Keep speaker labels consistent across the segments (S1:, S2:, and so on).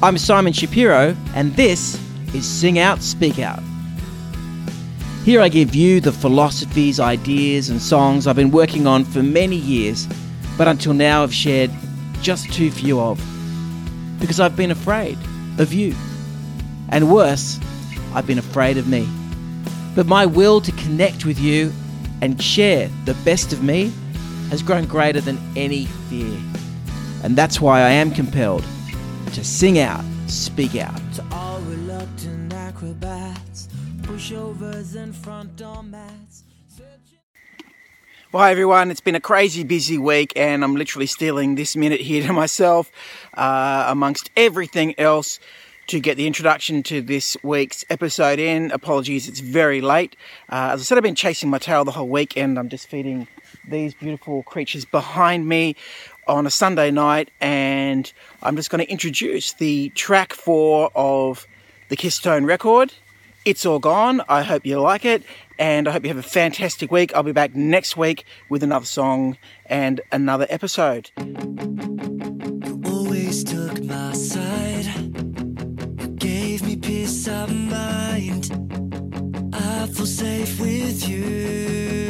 S1: I'm Simon Shapiro, and this is Sing Out, Speak Out. Here I give you the philosophies, ideas, and songs I've been working on for many years, but until now have shared just too few of. Because I've been afraid of you. And worse, I've been afraid of me. But my will to connect with you and share the best of me has grown greater than any fear. And that's why I am compelled to sing out, speak out.
S2: To all reluctant acrobats, pushovers and front door mats.
S1: Well, hi everyone. It's been a crazy busy week, and I'm literally stealing this minute here to myself, uh, amongst everything else, to get the introduction to this week's episode in. Apologies, it's very late. Uh, as I said, I've been chasing my tail the whole week, and I'm just feeding these beautiful creatures behind me on a Sunday night, and I'm just going to introduce the track four of the Kisstone record. It's all gone. I hope you like it, and I hope you have a fantastic week. I'll be back next week with another song and another episode.
S2: You always took my side. You gave me peace of mind. I feel safe with you.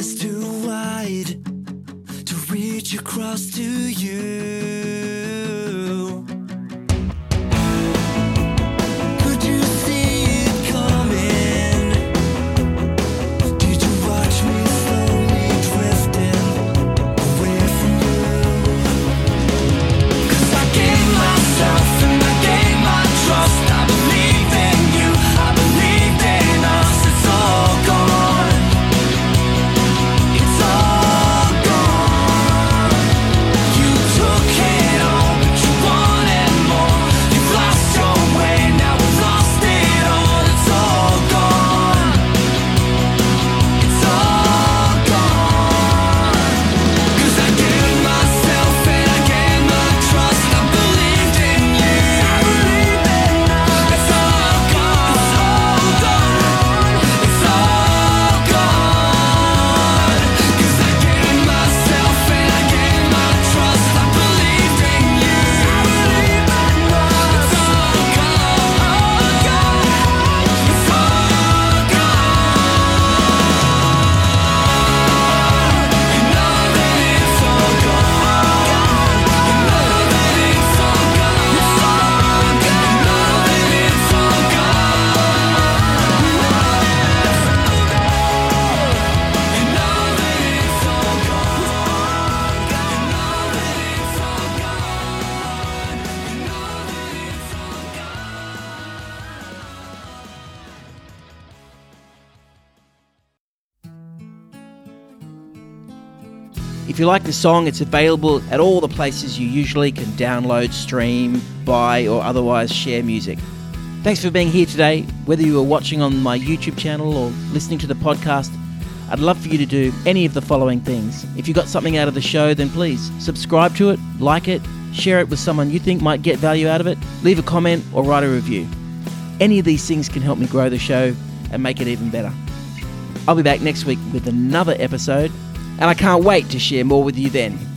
S2: Is too wide to reach across to you.
S1: If you like the song, it's available at all the places you usually can download, stream, buy, or otherwise share music. Thanks for being here today. Whether you are watching on my YouTube channel or listening to the podcast, I'd love for you to do any of the following things. If you got something out of the show, then please subscribe to it, like it, share it with someone you think might get value out of it, leave a comment, or write a review. Any of these things can help me grow the show and make it even better. I'll be back next week with another episode, and I can't wait to share more with you then.